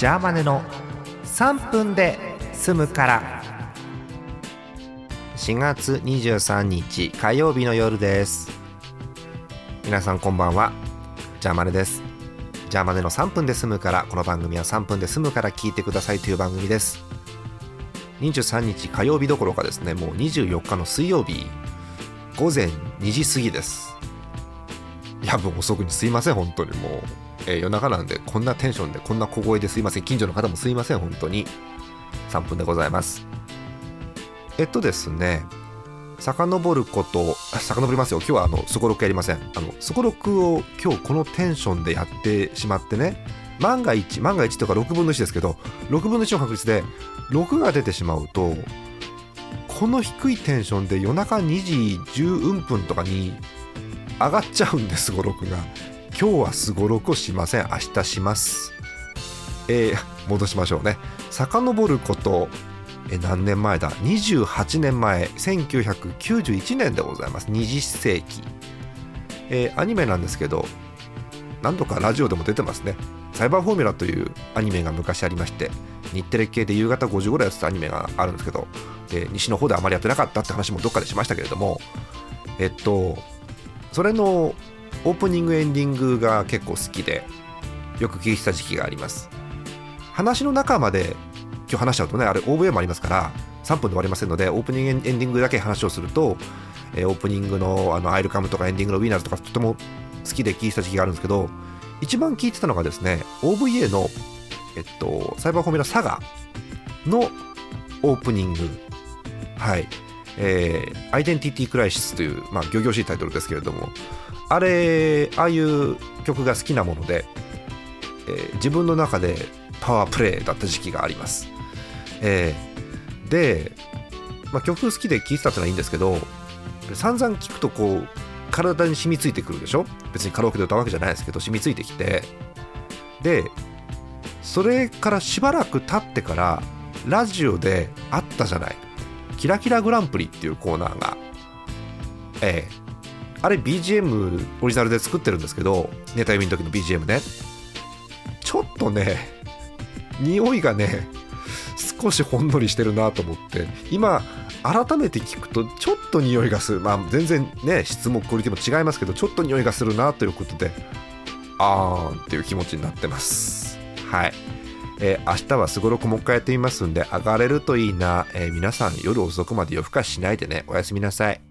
ジャーマネの3分で済むから。4月23日火曜日の夜です。皆さんこんばんは。ジャーマネです。ジャーマネの3分で済むからこの番組は3分で済むから聞いてくださいという番組です。23日火曜日どころかですねもう24日の水曜日午前2時過ぎです。夜分遅くにすいません本当にもう、えー、夜中なんでこんなテンションでこんな小声ですいません。近所の方もすいません本当に。3分でございます。えっとですね遡ること遡りますよ。今日はあのすごろくやりません。あのすごろくを今日このテンションでやってしまってね万が一万が一とか6分の1ですけど6分の1の確率で6が出てしまうとこの低いテンションで夜中2時10分とかに上がっちゃうんですごろくが。今日はすごろくしません。明日します。えー、戻しましょうね。遡ることえ何年前だ？28年前1991年でございます。20世紀。えー、アニメなんですけど何度かラジオでも出てますね。サイバーフォーミュラというアニメが昔ありまして日テレ系で夕方5時ぐらいやってたアニメがあるんですけどで西の方であまりやってなかったって話もどっかでしましたけれどもえっとそれのオープニングエンディングが結構好きでよく聞いてた時期があります。話の中まで今日話しちゃうとねあれ OVA もありますから3分で終わりませんのでオープニングエンディングだけ話をすると、えー、オープニングのあのアイルカムとかエンディングのウィナーズとかとても好きで聞いてた時期があるんですけど一番聞いてたのがですね OVA のえっとサイバーフォーミュラサガのオープニング。はい。えー、アイデンティティクライシスという、まあ、仰々しいタイトルですけれども、あれ、ああいう曲が好きなもので、えー、自分の中でパワープレイだった時期があります。えー、で、まあ、曲好きで聴いてたってのはいいんですけど、散々聴くとこう、体に染みついてくるでしょ？別にカラオケで歌うわけじゃないですけど、染みついてきて、で、それからしばらく経ってから、ラジオであったじゃない。キラキラグランプリっていうコーナーが、ええあれ BGM オリジナルで作ってるんですけど、ネタ読みの時の BGM ね。ちょっとね、匂いがね、少しほんのりしてるなと思って、今、改めて聞くと、ちょっと匂いがする。まあ、全然ね、質もクオリティも違いますけど、ちょっと匂いがするなということで、あーんっていう気持ちになってます。はい。えー、明日はすごろくもう一回やってみますんで、上がれるといいな。えー、皆さん夜遅くまで夜更かししないでね、おやすみなさい。